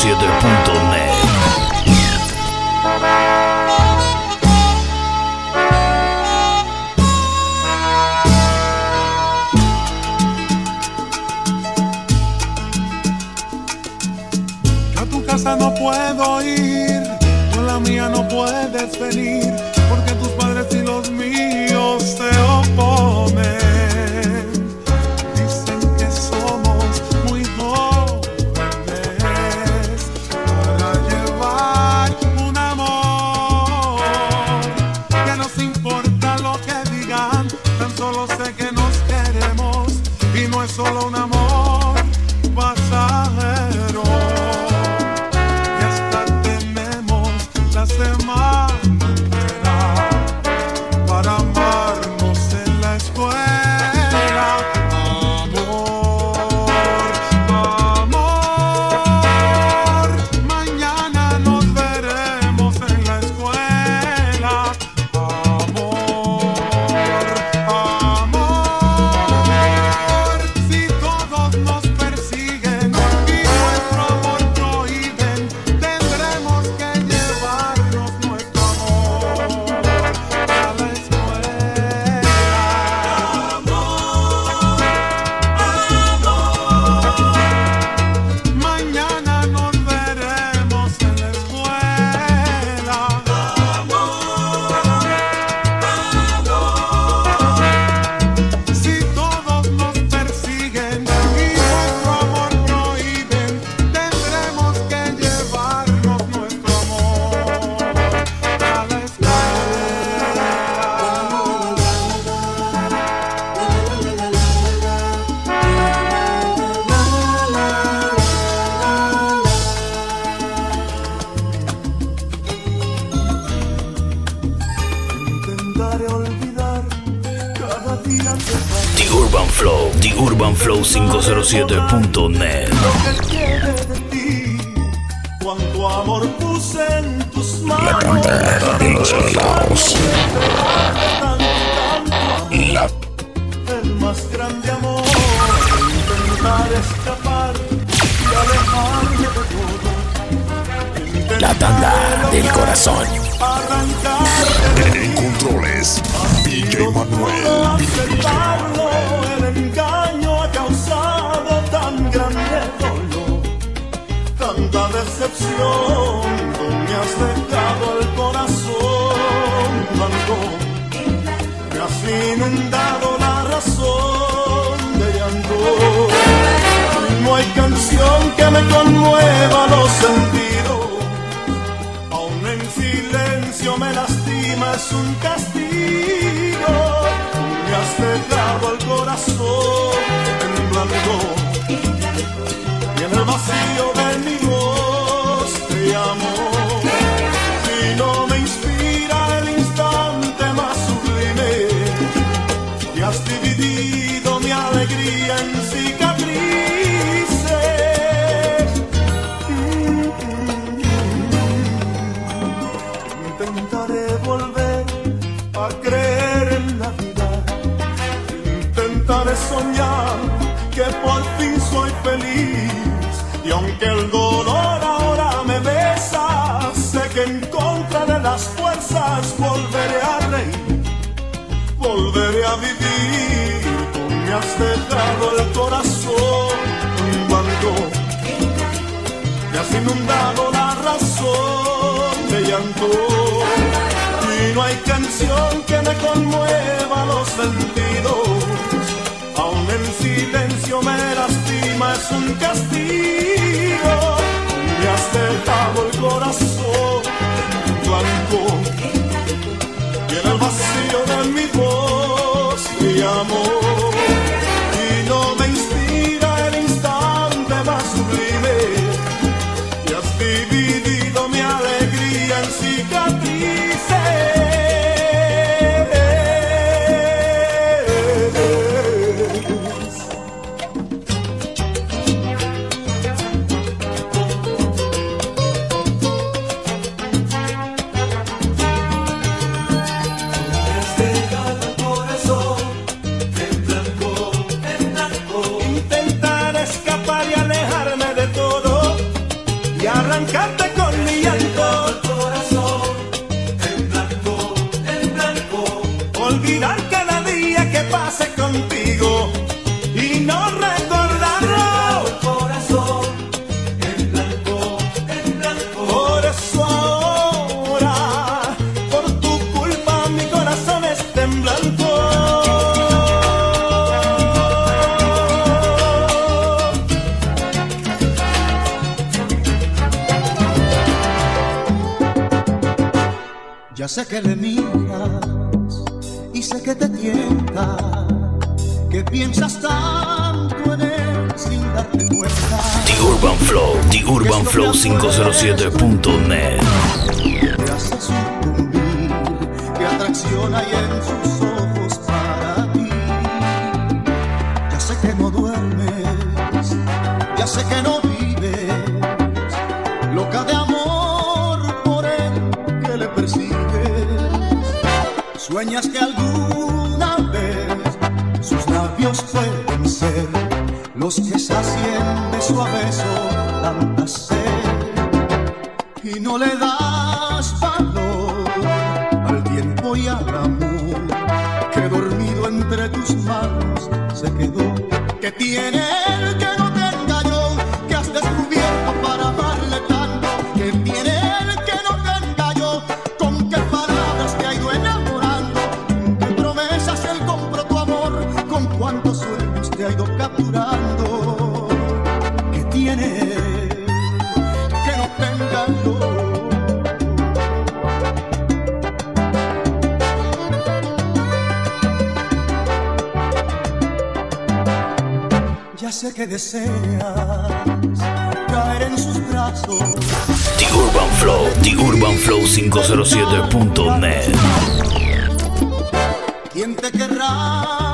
507.net. 507.net. Lo que quiere de ti Cuanto amor puse en tus manos La cantera de los pelados. La. El más grande amor. Intentar escapar y alejarme de todo. La tanda del corazón. En controles, DJ Manuel. Me has dejado el corazón blanco. Me has inundado la razón de llanto. No hay canción que me conmueva los sentidos. Aún en silencio me lastima, es un castigo. Me has dejado el corazón en blanco. Y en el vacío que por fin soy feliz. Y aunque el dolor ahora me besa, sé que en contra de las fuerzas volveré a reír. Volveré a vivir. Tú me has dejado el corazón en blanco. Me has inundado la razón de llanto. Y no hay canción que me conmueva los sentidos. En silencio me lastima, es un castigo. Me has dejado el corazón blanco. Y en el vacío de mi voz te amo. Piensas tanto en él sin darte cuenta. The Urban Flow, The Urban Flow 507.net. Te hace sucumbir, qué atracción hay en sus ojos para ti. Ya sé que no duermes, ya sé que no vives, loca de amor por él que le persigues. Sueñas que alguna los que sacien de su beso tanta sed y no le das valor al tiempo y al amor que dormido entre tus manos se quedó. Que tiene él que que deseas caer en sus brazos. The Urban Flow, The Urban Flow 507.net. ¿Quién te querrá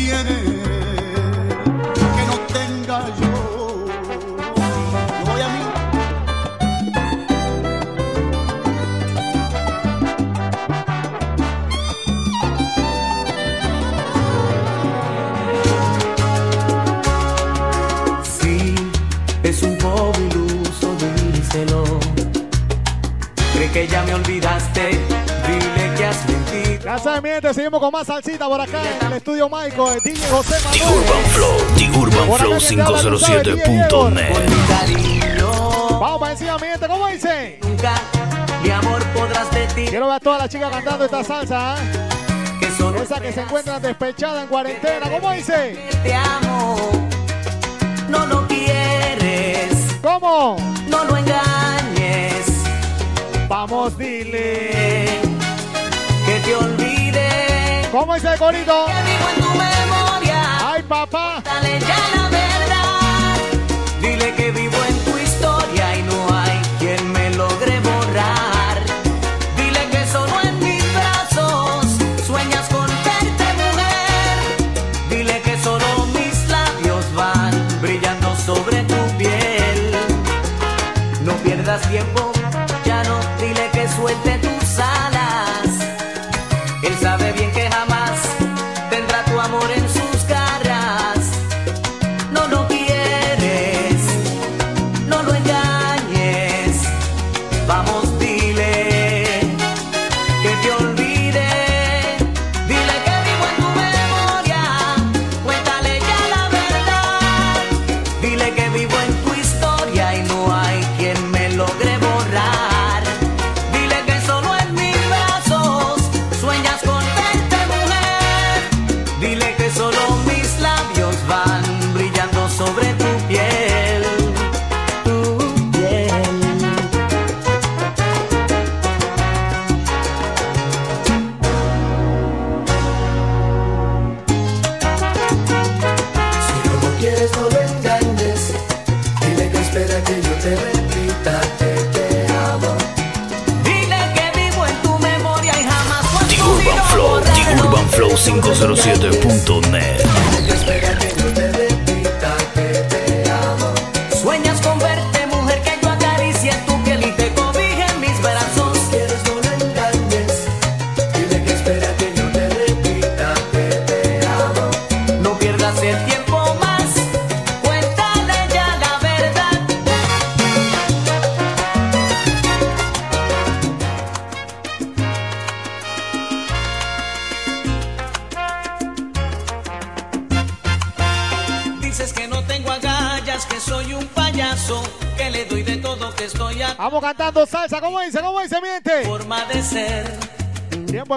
Que gente, seguimos con más salsita por acá en el estudio Michael, el DJ José The Manuel. Urban Flow, The Urban Flow acá quien te habla, tú sabes, DJ Igor. 507.net. Por mi cariño, Vamos para encima, mi gente, ¿cómo dice? nunca mi amor podrás de ti. Quiero ver a todas las chicas cantando esta salsa, ¿eh? Que Esa que se encuentran despechadas en cuarentena, ¿cómo dice? te amo. No lo quieres, ¿Cómo? no lo engañes. Vamos, dile. Que te olvide. ¿Cómo dice el corito? Ay, papá. Dale ya la verdad. Dile que vivo en tu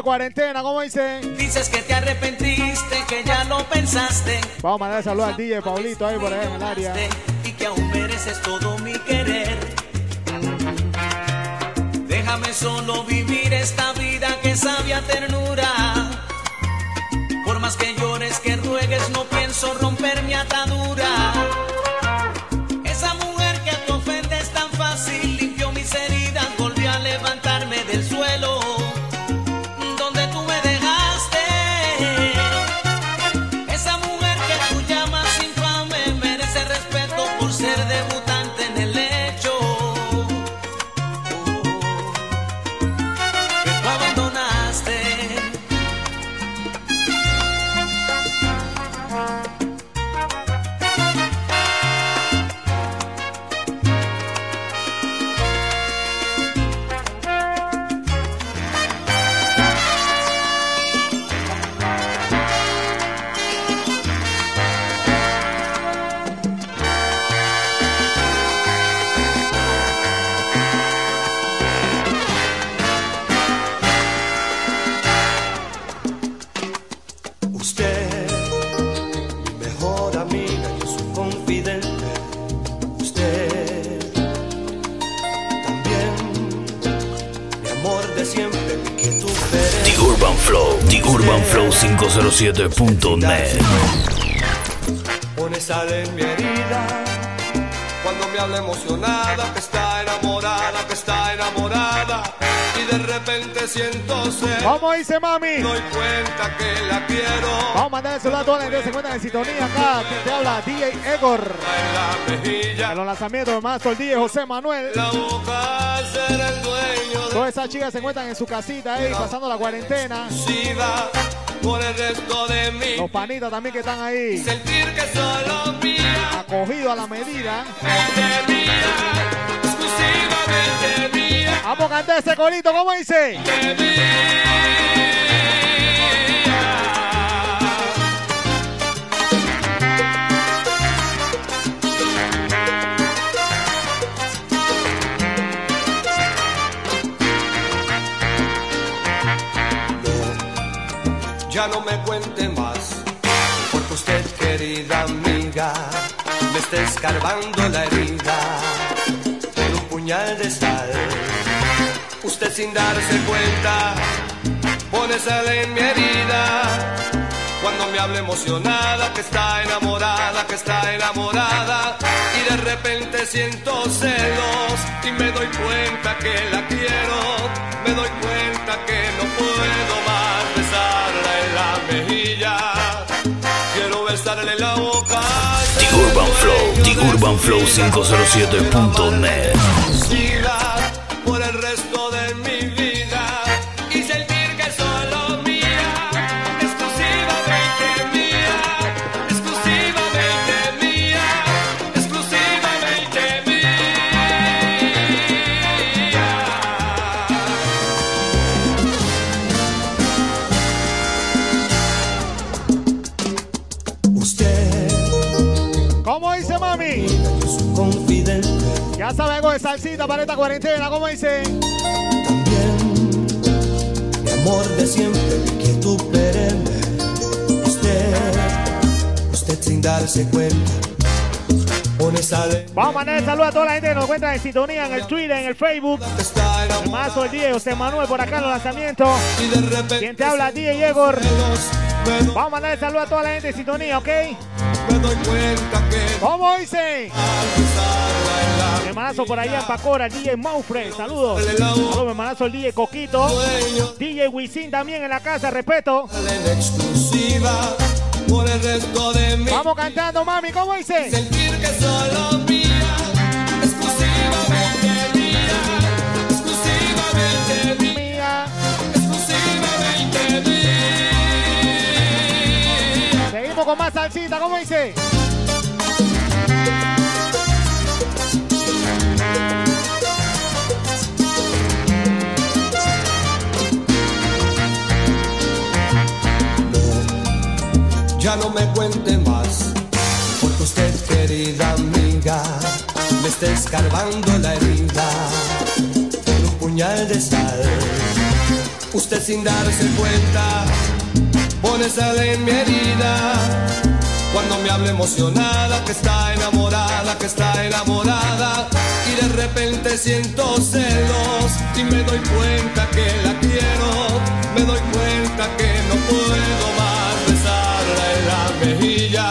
cuarentena. ¿Cómo dice? Dices que te arrepentiste, que ya lo pensaste. Vamos a mandar saludos al DJ Paulito ahí por ahí en el área. Y que aún mereces todo mi querer. Déjame solo vivir esta vida que sabia ternura. Ser debutante urbanflow507.net. Pone sal en mi herida cuando me habla emocionada que está enamorada, que está enamorada y de repente siento ser. ¿Cómo dice, mami? Doy cuenta que la quiero Vamos a mandar el saludo a toda la gente que se encuentra en sintonía acá. Quien te habla, DJ Egor. en la los lanzamientos, el maestro, el DJ José Manuel. la boca ser el dueño de Todas esas chicas se encuentran en su casita ahí, pasando la cuarentena. Por el resto de mi Los panitas también que están ahí, sentir que solo mía, acogidos a la medida. de mía, exclusivamente mía, Vamos a cantar ese corito, ¿cómo dice? de mía. Ya no me cuente más, porque usted, querida amiga, me está escarbando la herida con un puñal de sal. Usted sin darse cuenta pone sal en mi herida. Cuando me habla emocionada, que está enamorada, que está enamorada, y de repente siento celos y me doy cuenta que la quiero, me doy cuenta que no puedo más mejillas. Quiero besarle la boca. The Urban Flow, The Urban Flow 507.net. salsita para esta cuarentena, ¿cómo dice? también mi amor de siempre, mi quietud perenne. Usted, usted sin darse cuenta, Vamos a mandar el saludo a toda la gente que nos encuentra en sintonía en el Twitter, en el Facebook. El mazo, el DJ José Manuel por acá en los lanzamientos. y de repente Quien te habla, DJ Egor. Vamos a mandar el saludo a toda la gente en sintonía, ¿ok? me doy cuenta que ¿Cómo dice? Hermanazo por allá en Pacora, DJ Maufre, saludos. Saludos, hermanazo el DJ Coquito. DJ Wisin también en la casa, respeto. por el resto de mi Vamos cantando, mami, ¿cómo dice? sentir que solo mía, exclusivamente mía, exclusivamente Mía. exclusivamente mía. Seguimos con más salsita, ¿cómo dice? No me cuente más, porque usted, querida amiga, me está escarbando la herida con un puñal de sal. Usted sin darse cuenta, pone sal en mi herida. Cuando me habla emocionada, que está enamorada, que está enamorada, y de repente siento celos y me doy cuenta que la quiero, me doy cuenta que no puedo más en la mejilla.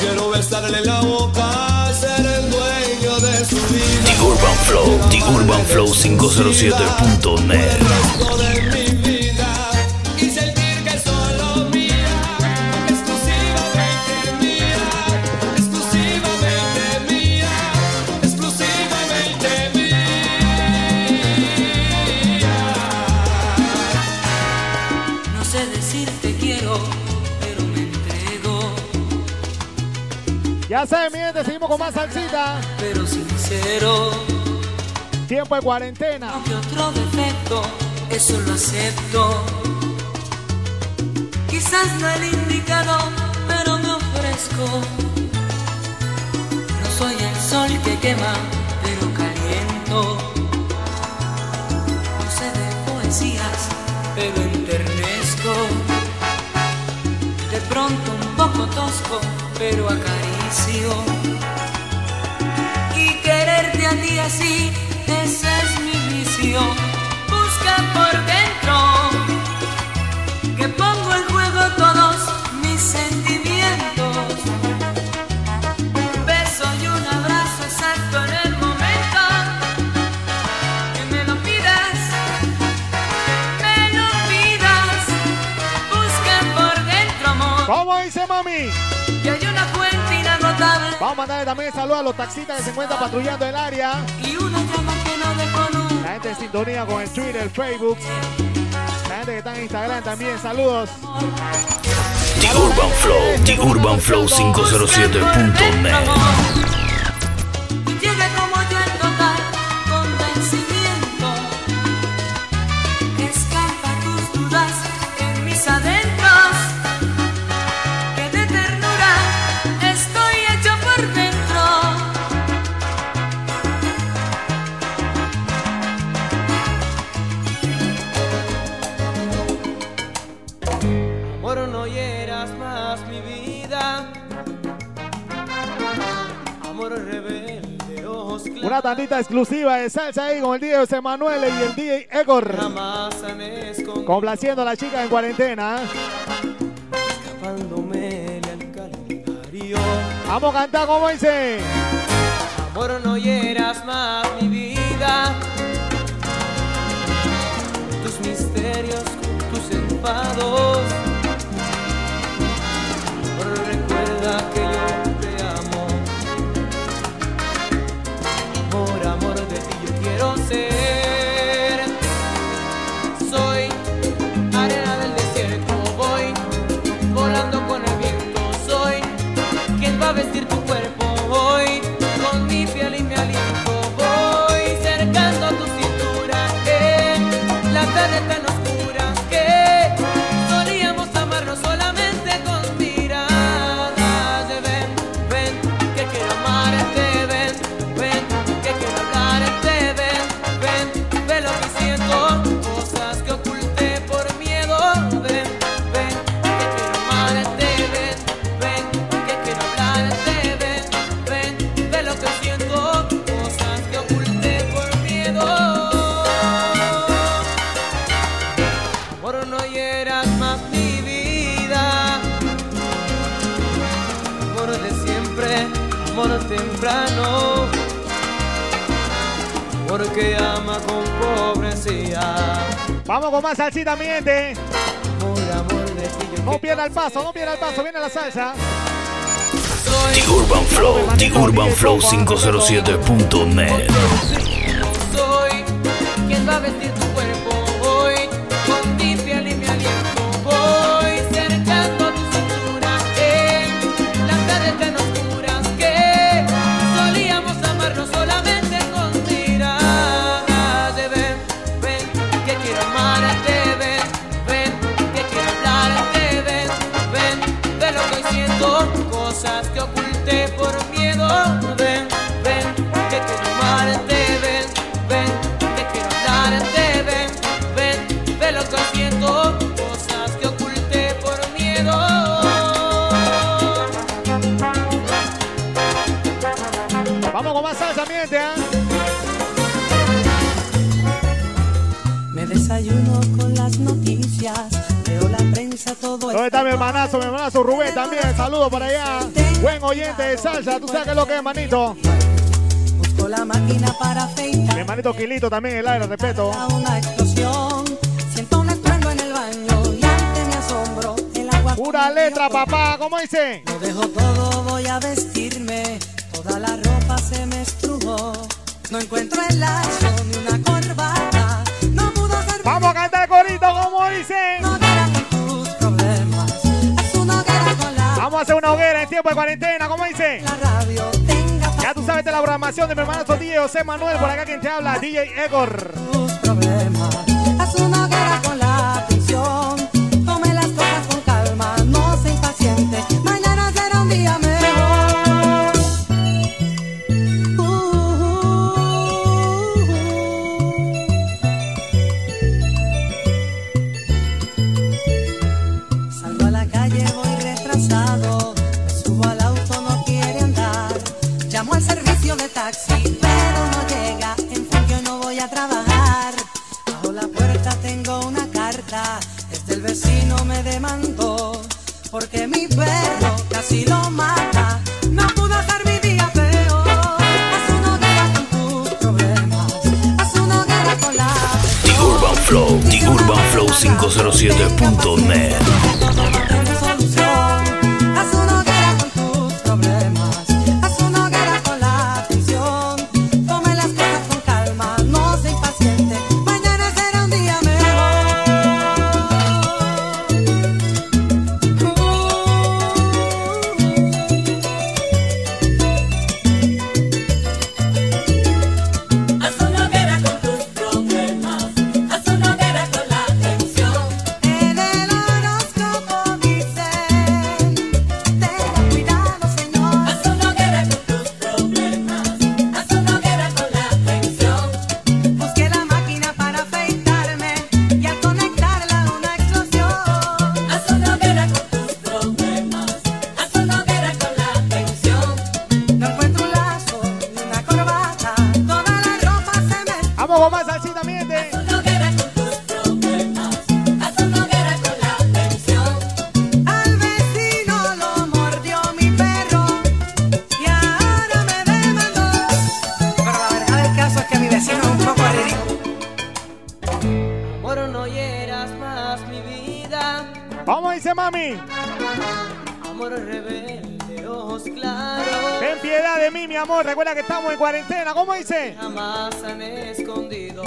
Quiero besarle la boca, ser el dueño de su vida. The Urban Flow, The Urban Flow 507.net. Ya saben, mi gente, seguimos con más salsita. Pero sincero, Tiempo de cuarentena. aunque otro defecto, eso lo acepto. Quizás no el indicado, pero me ofrezco. No soy el sol que quema, pero caliento. No sé de poesías, pero enternezco. De pronto un poco tosco, pero acaricio. Y quererte a ti así, ese es mi vicio. Busca por dentro, que pongo en juego todos mis sentimientos. Un beso y un abrazo exacto en el momento que me lo pidas, me lo pidas. Busca por dentro, amor, ¿Cómo dice, mami? Vamos a mandarle también saludos a los taxistas que se encuentran patrullando el área. Y una llama que no dejó nunca. La gente en sintonía con el Twitter, el Facebook. La gente que está en Instagram también, saludos. The Urban Flow, The Urban Flow 507.net. Una tandita exclusiva de salsa ahí con el DJ José Manuel y el DJ Egor. Complaciendo a la chica en cuarentena. calendario. Vamos a cantar como dice. Amor, no hieras más mi vida. Tus misterios, tus enfados. Recuerda que yo la salsa. The Urban Flow, The Urban Flow 507.net. Vamos con más salsa, mi gente. ¿ah? Me desayuno con las noticias, leo la prensa todo ¿Dónde está mi hermanazo, mi hermanazo Rubén también? Saludos por allá. Buen oyente de salsa, tú sabes qué es lo que es, manito. Busco la máquina para afeitar. Mi hermanito Quilito también, el aire, respeto. a una explosión. Siento un estruendo en el baño y ante mi asombro el agua. Pura letra, papá, ¿cómo dice? Lo dejo todo, voy a vestirme. Toda la ropa se me estrujó. No encuentro el lazo ni una corbata. No pudo ser Vamos a cantar corito, ¿cómo dice? No con tus problemas. Una hoguera con la, Vamos a hacer una hoguera en tiempo de cuarentena, ¿cómo dice? la radio. Tenga Ya tú sabes de la programación de mi hermanazo DJ José Manuel, por acá quien te habla, DJ Egor. tus problemas. Haz una hoguera con la 507.net. dice? Jamás han escondido.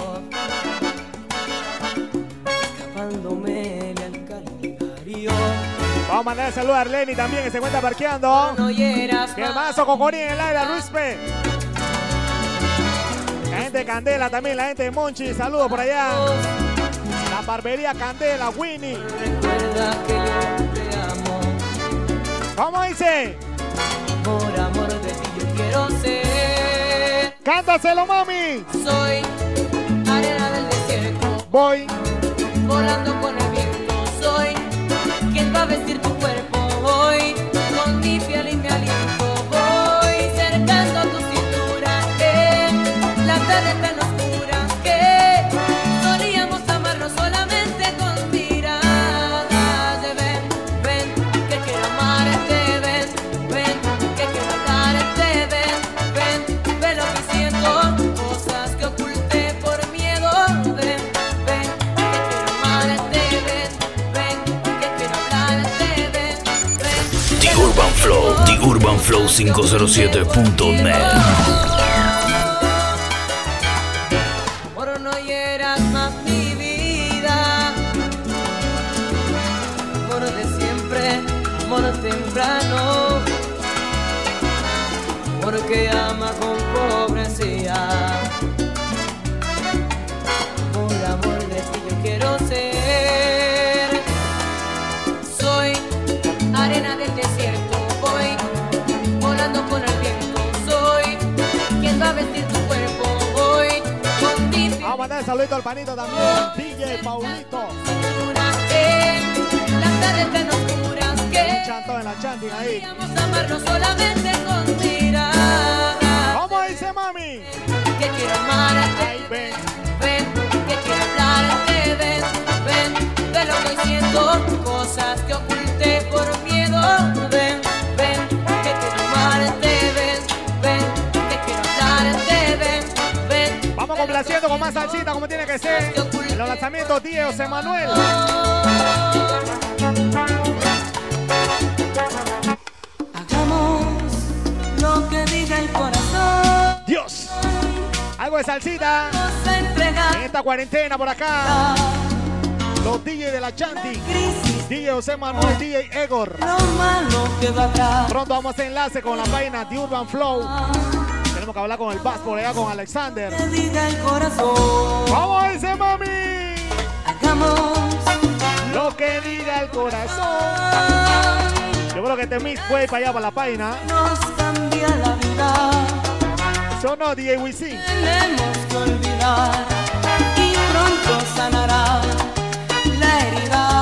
Escapándome al calendario. Vamos a mandar saludos a Arleni también, que se encuentra parqueando. No Mi más. hermanazo Cocorí en el aire, Luispe. La gente de Candela también, la gente de Monchi. Saludos por allá. La barbería Candela, Winnie. Recuerda que yo te amo. ¿Cómo dice? Cántaselo, mami. Soy arena del desierto. Voy. volando Flow507.net Por no hieras más mi vida Amor de siempre, amor temprano Porque ama saludito al panito también. DJ Paulito. cintura en la chanting ahí. Amarnos solamente con mirar. ¿Cómo dice mami? Que quiero amarte, Ay, ven. ven, que quiero hablarte, ven, ven, de lo que siento, cosas que oculté complaciendo con más salsita como tiene que ser. En los lanzamientos José Manuel. Hagamos lo que diga el corazón, Dios. Algo de salsita. En esta cuarentena por acá. Los DJ de la crisis, DJ José Manuel, DJ Egor. Pronto vamos a hacer enlace con la página de Urban Flow. Tenemos que hablar con el Bass por allá con Alexander. Que diga el corazón, ¿Cómo dice mami? hagamos Lo que diga el corazón. Yo creo que este mix fue para allá para la página. nos cambia la vida. Yo no, DJ Wisin. Tenemos que olvidar y pronto sanará la herida.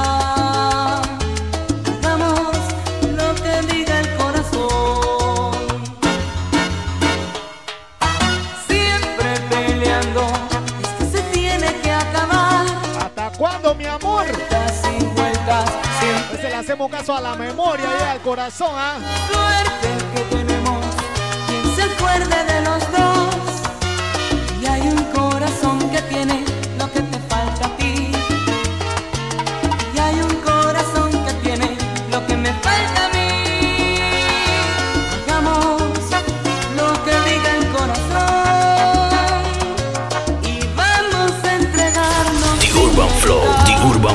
Hacemos caso a la memoria y al corazón, ¿ah? suerte que tenemos. Quien se acuerde de los dos. Y hay un corazón que tiene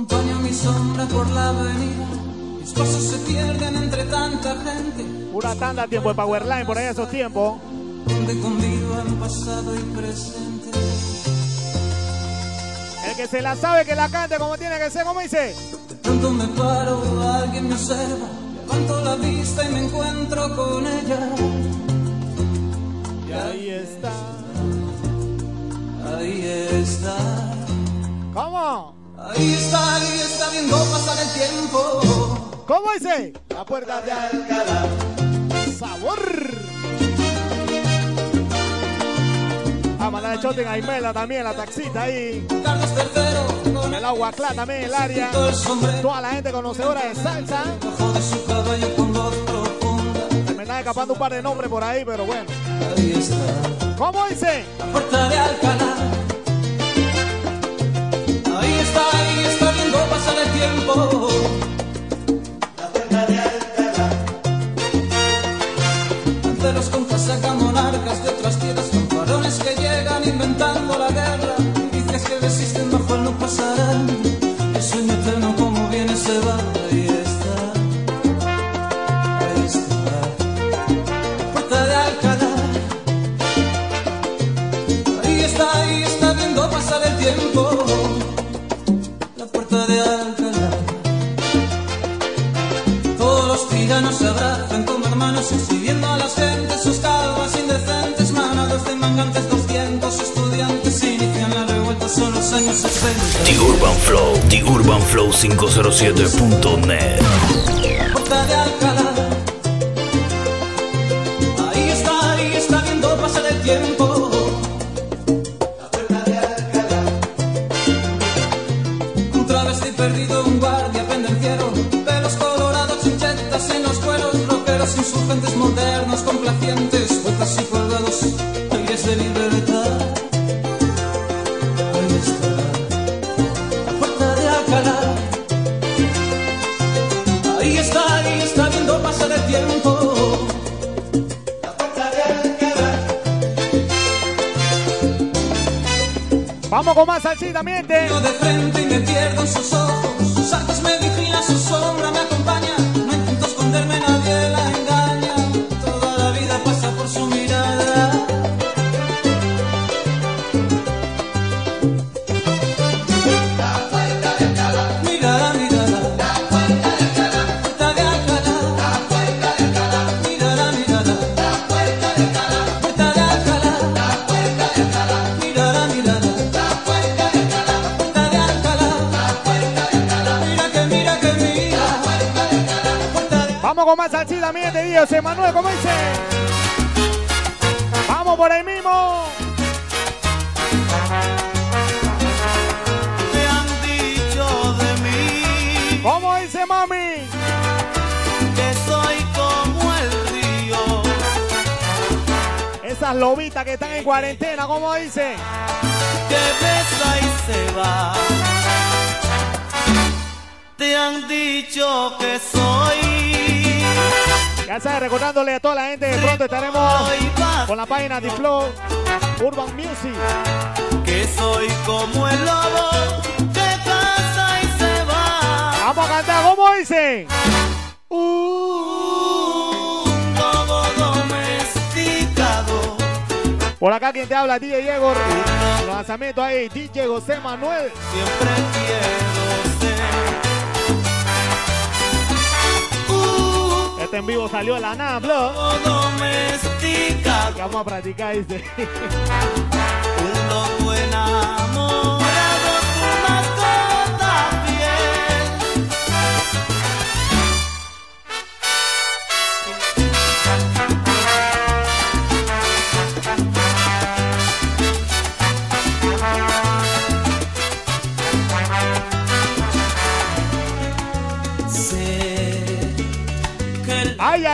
Acompaño mi sombra por la avenida. Mis pasos se pierden entre tanta gente. Una tanda tiempo de Powerline por ahí esos tiempos. Donde convivan pasado y presente. El que se la sabe que la cante como tiene que ser, ¿cómo dice? De pronto me paro, alguien me observa. Levanto la vista y me encuentro con ella. Y ahí está. Ahí está. ¿Cómo? Ahí está, ahí está viendo pasar el tiempo. ¿Cómo dice? La puerta de Alcalá. Sabor. A mandar el shoting a Imela también, la taxita ahí. Carlos con El agua clara también el área. Toda la gente conocedora de salsa. De su caballo con voz profunda. Se me están escapando un par de nombres por ahí, pero bueno. Ahí está. ¿Cómo dice? La puerta de Alcalá. Está, ahí está viendo pasar el tiempo. La puerta de Alcalá. Lanceros con casaca, monarcas de otras tierras, los años 60. The Urban Flow, The Urban Flow 507.net. Puerta de Alcalá. Ahí está, ahí está viendo pasar el tiempo. La puerta de Alcalá. Un travesti perdido, un guardia pendenciero. Pelos colorados, chinchetas en los cueros. Rockeros insurgentes modernos, complacientes. Puertas y colgados, aires de libertad. Con más salsita, miente. Vamos más salsita, miente, Dios. Emanuel, ¿cómo dice? Vamos por ahí mismo. Me han dicho de mí ¿Cómo dice, mami? que soy como el río, Esas lobitas que están en cuarentena, ¿cómo dice? que besa y se va. Te han dicho que soy, Ya sabes, recordándole a toda la gente, de pronto estaremos con la página de Flow Urban Music. que soy como el lobo que pasa y se va. Vamos a cantar, ¿cómo dice? Un lobo domesticado. Por acá quien te habla, DJ Diego. Lanzamiento ahí, DJ José Manuel. Siempre quiero Este en vivo salió de la nada, domesticado. Vamos a practicar, dice. Un loco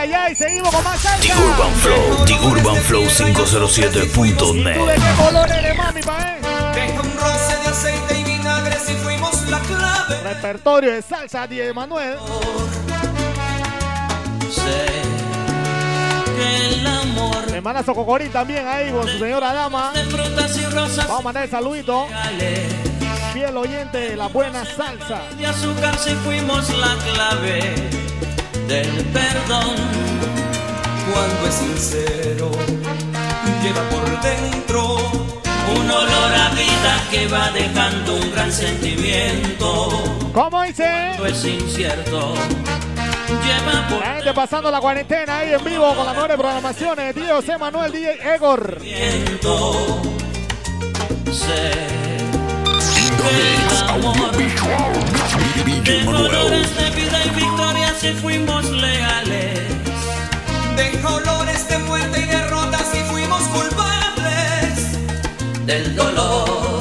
Ay, ay, seguimos con más salsa. The Urban Flow, The Urban Flow ¿Tú de 507.net. qué color eres, mami, pa' eh? Deja un roce de aceite y vinagre si fuimos la clave. Repertorio de salsa, DJ Manuel. sé que el amor Mi hermana Sococorín también ahí con su señora dama. de frutas y rosas Vamos a mandar el saludito. Fiel oyente de la buena salsa. de azúcar si fuimos la clave del perdón. Cuando es sincero, lleva por dentro Un olor a vida que va dejando un gran sentimiento. ¿Cómo dice? No es incierto. Lleva por La gente pasando la cuarentena ahí en vivo con las mejores programaciones. DJ José Manuel, DJ Egor. viento. Mix. DJ de colores de vida y victoria si fuimos leales. Deja olores de muerte y derrota si fuimos culpables. del dolor.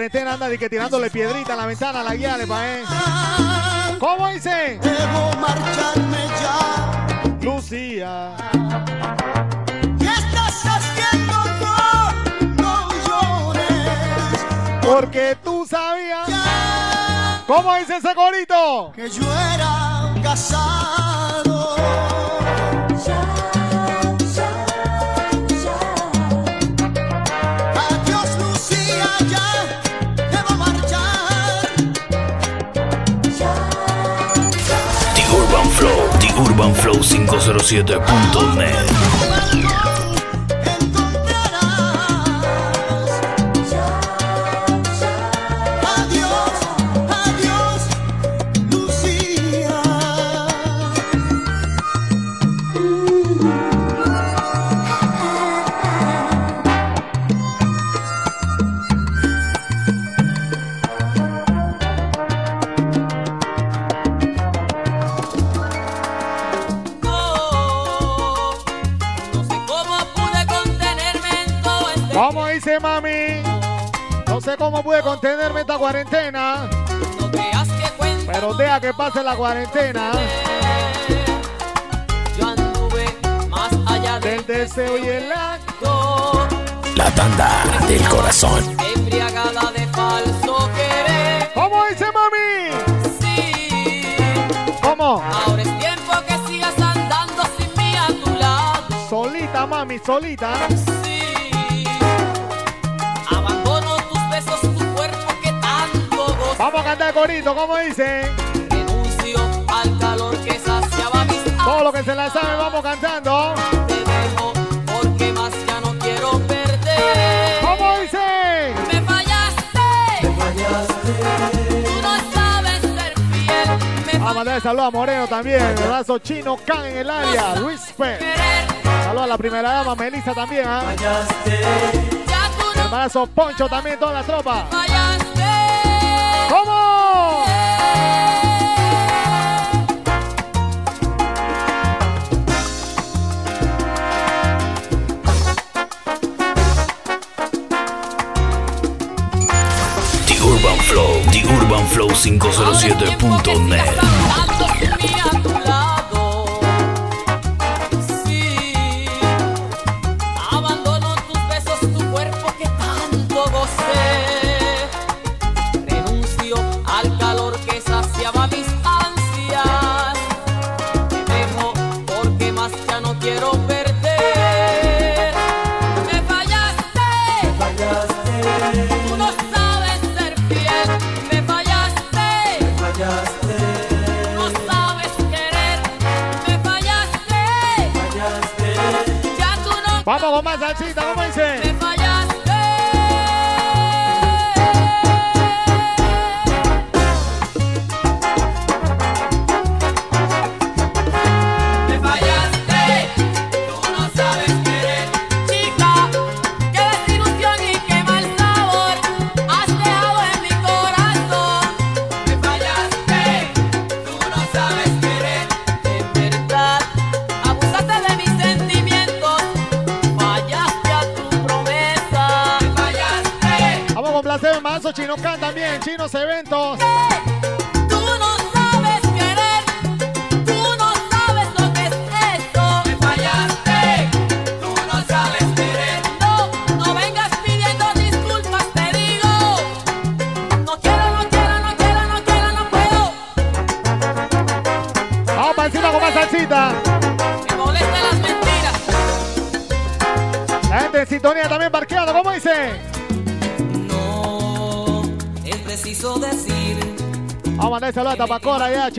Cuarentena anda di que tirándole piedrita a la ventana, a la guía, pa' eh. ¿Cómo dice? Debo marcharme ya. Lucía. ¿Qué estás haciendo? No, no llores. Porque tú sabías. Ya ¿Cómo dice ese corito? que yo era casado. urbanflow507.net pase la cuarentena Yo anduve más allá del del deseo y el acto. La tanda del corazón. Embriagada de falso querer ¿Cómo dice mami? Sí, ¿Cómo? ahora es tiempo que sigas andando sin mí a tu lado Solita, mami, solita. Sí, abandono tus besos, tu cuerpo que tanto gozo Vamos a cantar corito, ¿cómo dice? Todo lo que se la sabe, vamos cantando. Te dejo porque más ya no quiero perder. ¿Cómo dice? Me fallaste. Tú no sabes ser fiel. Me Vamos a mandar saludos a Moreno también. El brazo chino Can en el área. Luis P. querer. Saludos a la primera dama, Melissa también. ¿ah? Ya tú El no brazo Poncho también, toda la tropa. The Urban Flow 507.net.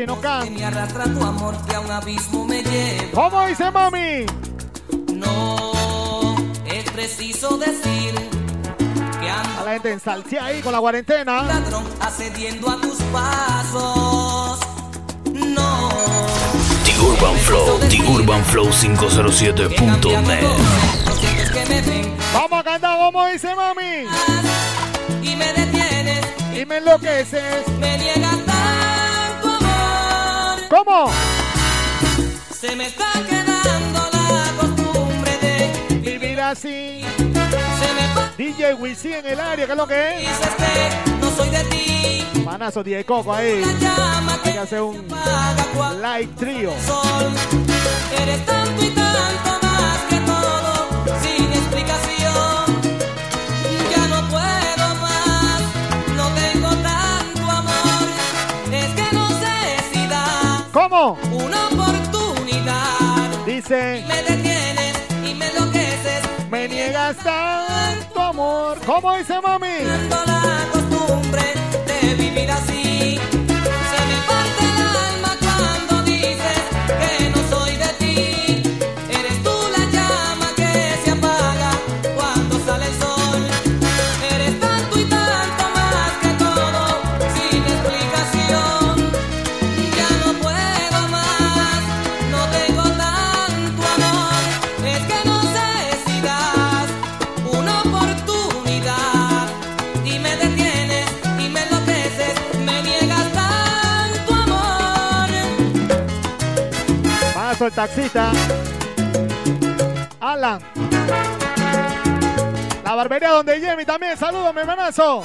Chino Can. me arrastra tu amor que a un abismo me lleva. ¿Cómo dice mami? No, es preciso decir que ando A la gente en salsía ahí con la cuarentena. ladrón accediendo a tus pasos. No, The Urban Flow, The Urban Flow 507.net. que me ven Vamos a cantar como dice mami. y me detienes, Y me enloqueces. me niegas. ¿Cómo? Se me está quedando la costumbre de Vivir así. Se me va DJ Wisin en el área, ¿qué es lo que es? no soy de ti. Manazo DJ Coco ahí. Hay que hacer un trio. sol. Eres tanto y tanto ¿Cómo? una oportunidad. Dice, Me detienes y me enloqueces. me niegas tanto amor. ¿Cómo dice mami? La costumbre de vivir así. El taxista. Alan. La barbería donde Jimmy también. Saludos, mi hermanazo.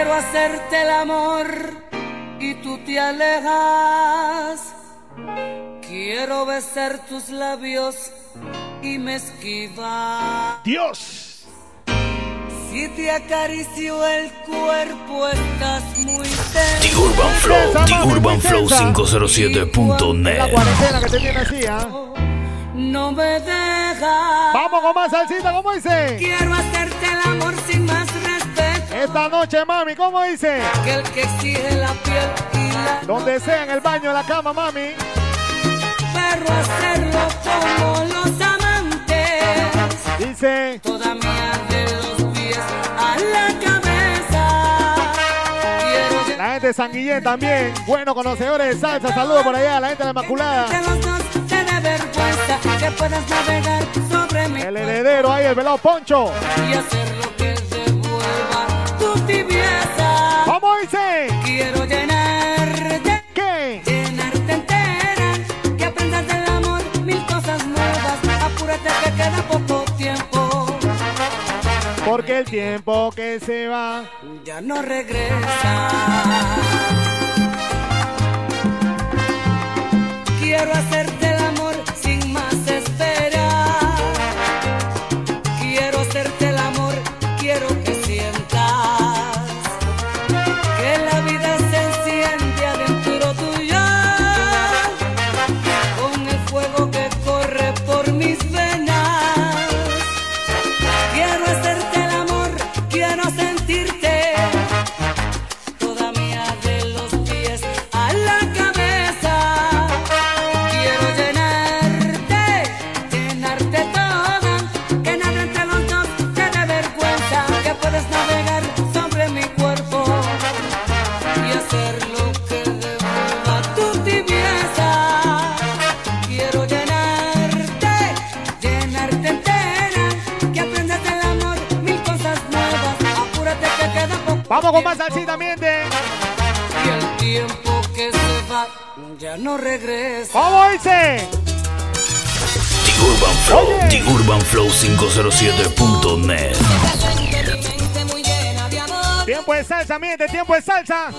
Quiero hacerte el amor y tú te alejas. Quiero besar tus labios y me esquivas. Dios. Si te acaricio el cuerpo estás muy The tenso. Urban Flow, The Urban Flow tensa. La 507.net. cuarentena que te tiene así, ¿ah? No me dejas. Vamos con más salsita, ¿cómo dice? Quiero hacerte el amor sin Esta noche, mami, ¿cómo dice? que el que exige la piel y la Donde sea, en el baño, en la cama, mami. pero hacerlo como los amantes. Dice, Toda mía de los pies a la cabeza. Quiero la gente de San Guillén también. Buenos conocedores de salsa. Saludos por allá a la gente de la Inmaculada. que puedas navegar sobre mi El heredero ahí, el velado Poncho. y hacer dice? Quiero llenarte, ¿Qué? llenarte entera, que aprendas del amor mil cosas nuevas. Apúrate que queda poco tiempo, Porque el tiempo que se va. ya no regresa. Quiero hacerte Vamos con más tiempo. salsita, miente. Y el tiempo que se va ya no regresa. ¿Cómo dice? The Urban Flow, The Urban Flow 507.net. Tiempo de salsa, miente, tiempo de salsa.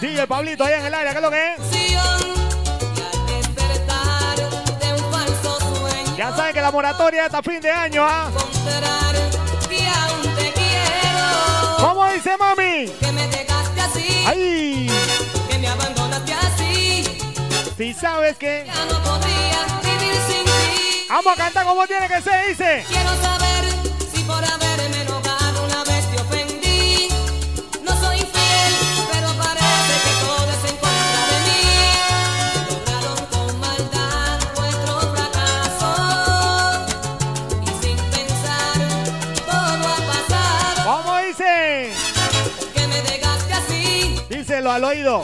DJ Pablito allá en el área, ¿qué es lo que es? Ya saben que la moratoria hasta fin de año, ¿ah? ¿Cómo dice mami? Que me dejaste así, ¡Ay! que me abandonaste así. Si sabes que. Ya no podría vivir sin ti. Vamos a cantar como tiene que ser, dice. Quiero saber al oído.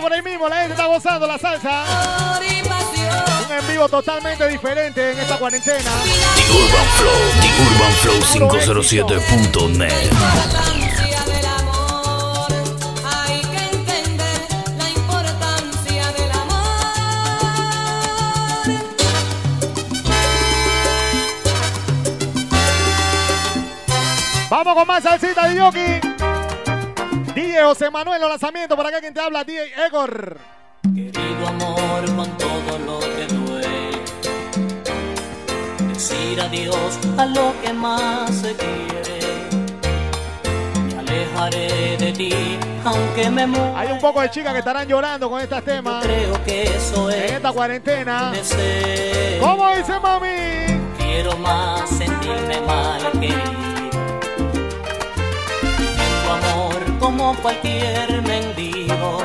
Por ahí mismo. La gente está gozando la salsa. Un en vivo totalmente diferente en esta cuarentena. The Urban Flow, The Urban Flow 507.net. importancia del amor. Hay que entender la importancia del amor. Vamos con más salsita de Yoki. DJ José Manuel, los lanzamientos. Por acá quien te habla, DJ Egor. Querido amor con todo lo que duele. Decir adiós a lo que más se quiere. Me alejaré de ti, aunque me muera. Hay un poco de chicas que estarán llorando con estos temas. Creo que eso En es esta cuarentena. deseo. ¿Cómo dice mami? Quiero más sentirme mal querido. Como cualquier mendigo.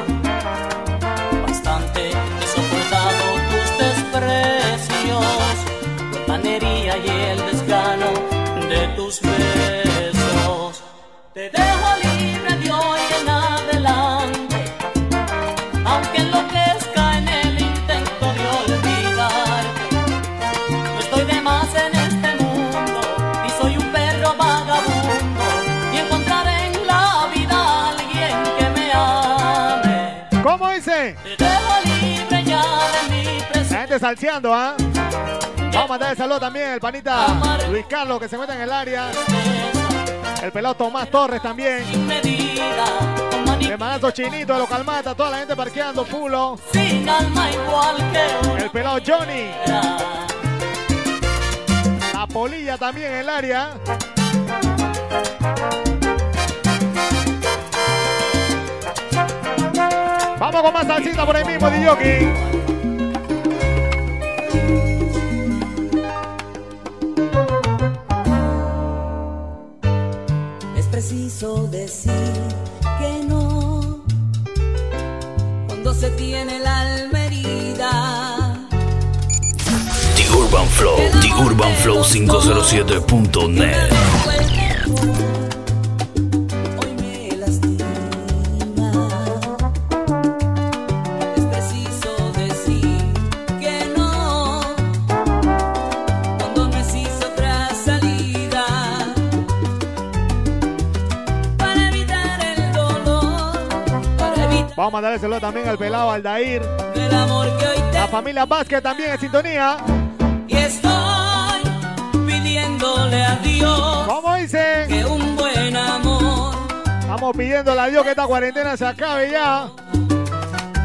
Bastante he soportado tus desprecios, la panería y el desgano de tus besos. Te gente salseando, ¿ah? Vamos a mandar el saludo también al panita Luis Carlos que se encuentra en el área. El pelado Tomás Torres también. Sin medida, con El manazo chinito de los calmata, toda la gente parqueando igual que. El pelado Johnny. La polilla también en el área. Vamos con más salsita por ahí mismo, DJ. Preciso decir que no cuando se tiene la alma herida. The Urban Flow, The Urban Flow 507.net. Vamos a mandar el saludo también al pelado Aldair. el amor que hoy te La familia Vázquez también en sintonía. y estoy pidiéndole a Dios ¿Cómo dice? que un buen amor Estamos pidiéndole a Dios que esta cuarentena se acabe ya.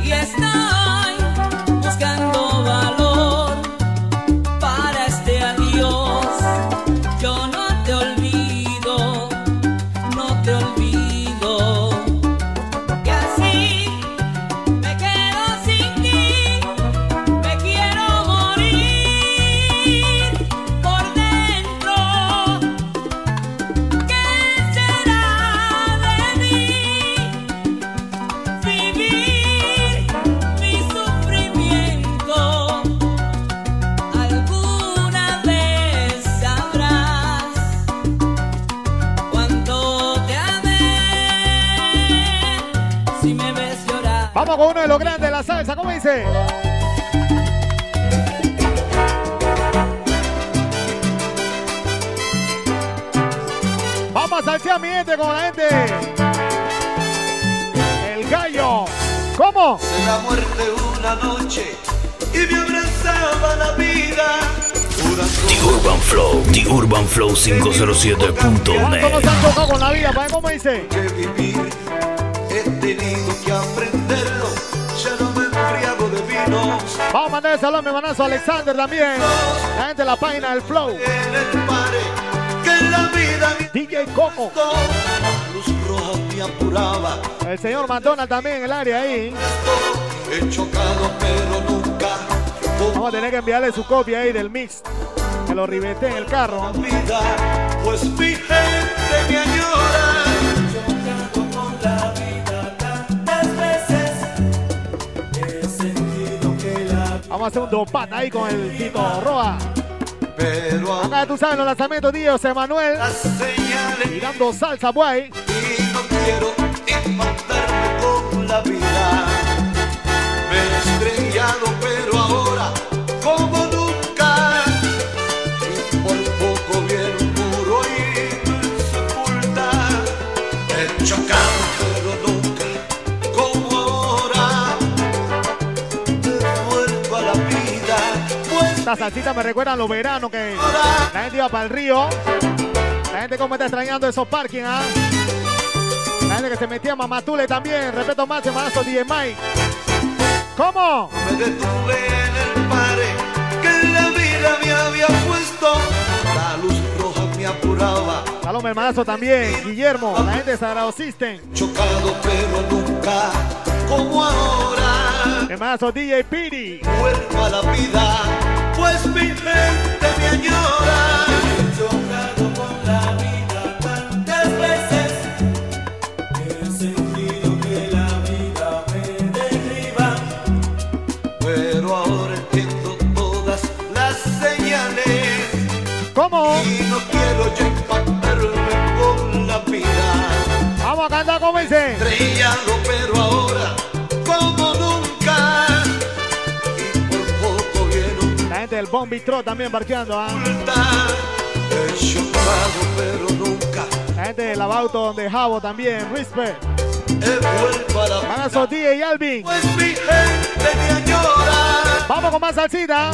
y estoy buscando con uno de los grandes de la salsa. ¿Cómo dice? Vamos a salsear mi gente con la gente. El gallo. ¿Cómo? de la muerte una noche y me abrazaba la vida. The Urban Flow, The Urban Flow ¿Cuánto no 507.net. se han tocado con la vida? ¿Para cómo dice? Que vivir he tenido que aprenderlo. Vamos a mandar el salón, mi manazo Alexander también. La gente de la página del Flow. DJ Coco. El señor McDonald también en el área ahí. Vamos a tener que enviarle su copia ahí del mix. Que lo ribete en el carro. pues mi gente me Vamos a hacer un dopata ahí con el Tito Roa. Pero Acá tú sabes los lanzamientos de José Manuel. Tirando salsa, guay. y no quiero impactarme con la vida. Esta salsita me recuerda a los veranos que la gente iba para el río. La gente como está extrañando esos parking, ¿ah? La gente que se metía a Mamatule también. Respeto más, hermanazo DJ Mike. ¿Cómo? Me detuve en el pare que la vida me había puesto. La luz roja me apuraba, Salón, mi hermanazo también. Guillermo, la gente de Sagrado System. chocado pero nunca como ahora. Hermanazo DJ Piri. Vuelvo a la vida, pues mi gente me añora. Chocado con la vida tantas veces. He sentido que la vida me derriba. Pero ahora entiendo todas las señales. ¿Cómo? Y no quiero ya impactarme con la vida. Vamos a cantar como dice. Pero gente del Bombi Tro también parqueando, ¿ah? Pero nunca La gente de Lavauto de Jabo también. Respect. vuelto a DJ y Alvin. Pues mi gente me añora. Vamos con más salsita.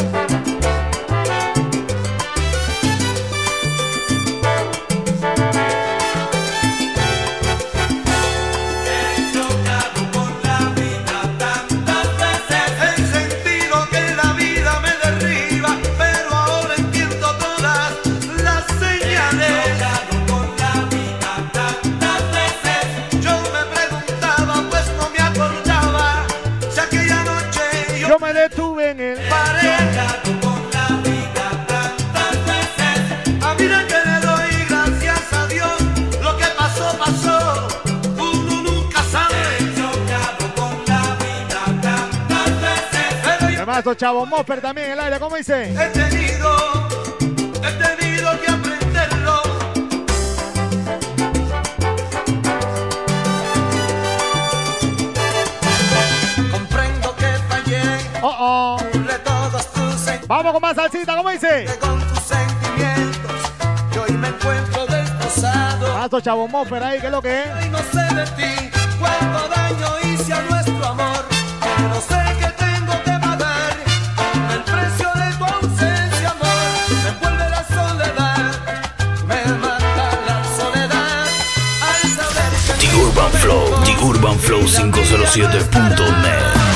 Yo Hermanazo Chavo Moffer también en el área. ¿Cómo dice? he tenido, he tenido que aprenderlo. Comprendo que fallé. Oh, oh. Todos tus Vamos con más salsita. ¿Cómo dice? con tus sentimientos. Y hoy me encuentro destrozado. Hermanazo Chavo Moffer ahí. ¿Qué es lo que es? Y no sé de ti cuánto daño hice a nuestro amor. Pero sé urbanflow507.net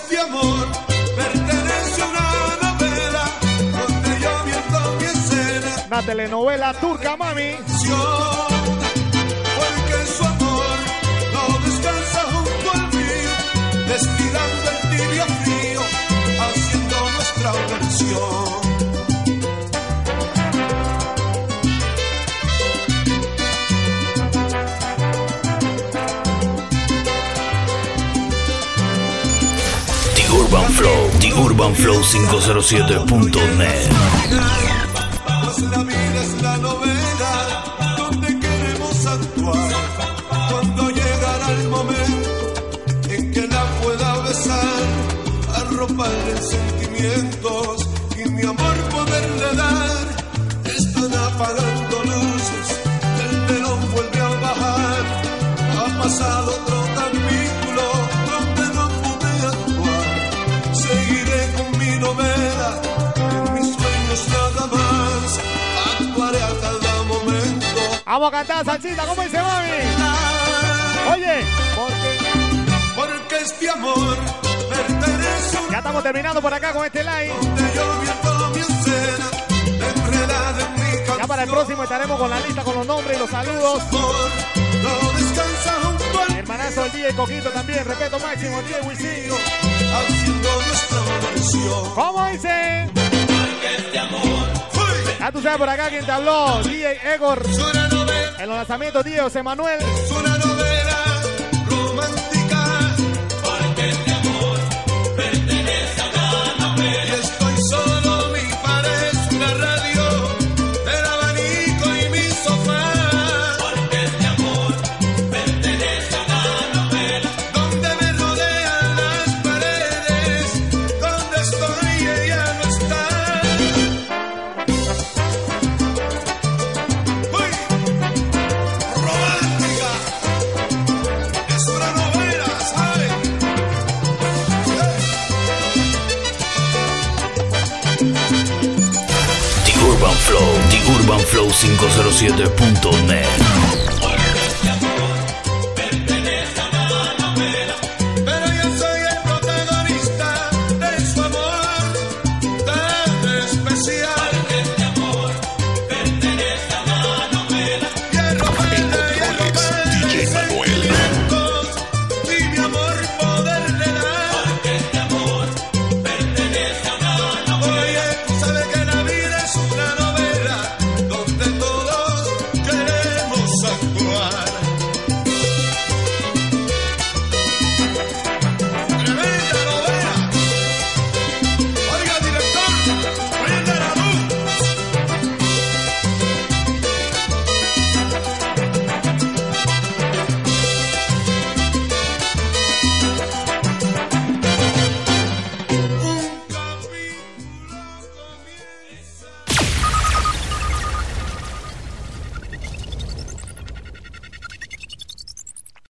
este amor pertenece a una novela donde yo viento mi escena. Una telenovela turca, mami. Yo Flow, The Urban Flow 507.net. Vamos a cantar salsita, ¿cómo dice mami? Oye, porque, porque este amor pertenece. Ya estamos terminando por acá con este live. Ya para el próximo estaremos con la lista, con los nombres y los saludos. Hermanazo el día y Coquito también, respeto máximo, el día Haciendo nuestra versión. ¿Cómo dice? Ya tú sabes por acá quién te habló, DJ Egor. En los lanzamientos, Dios, Emanuel. urbanflow507.net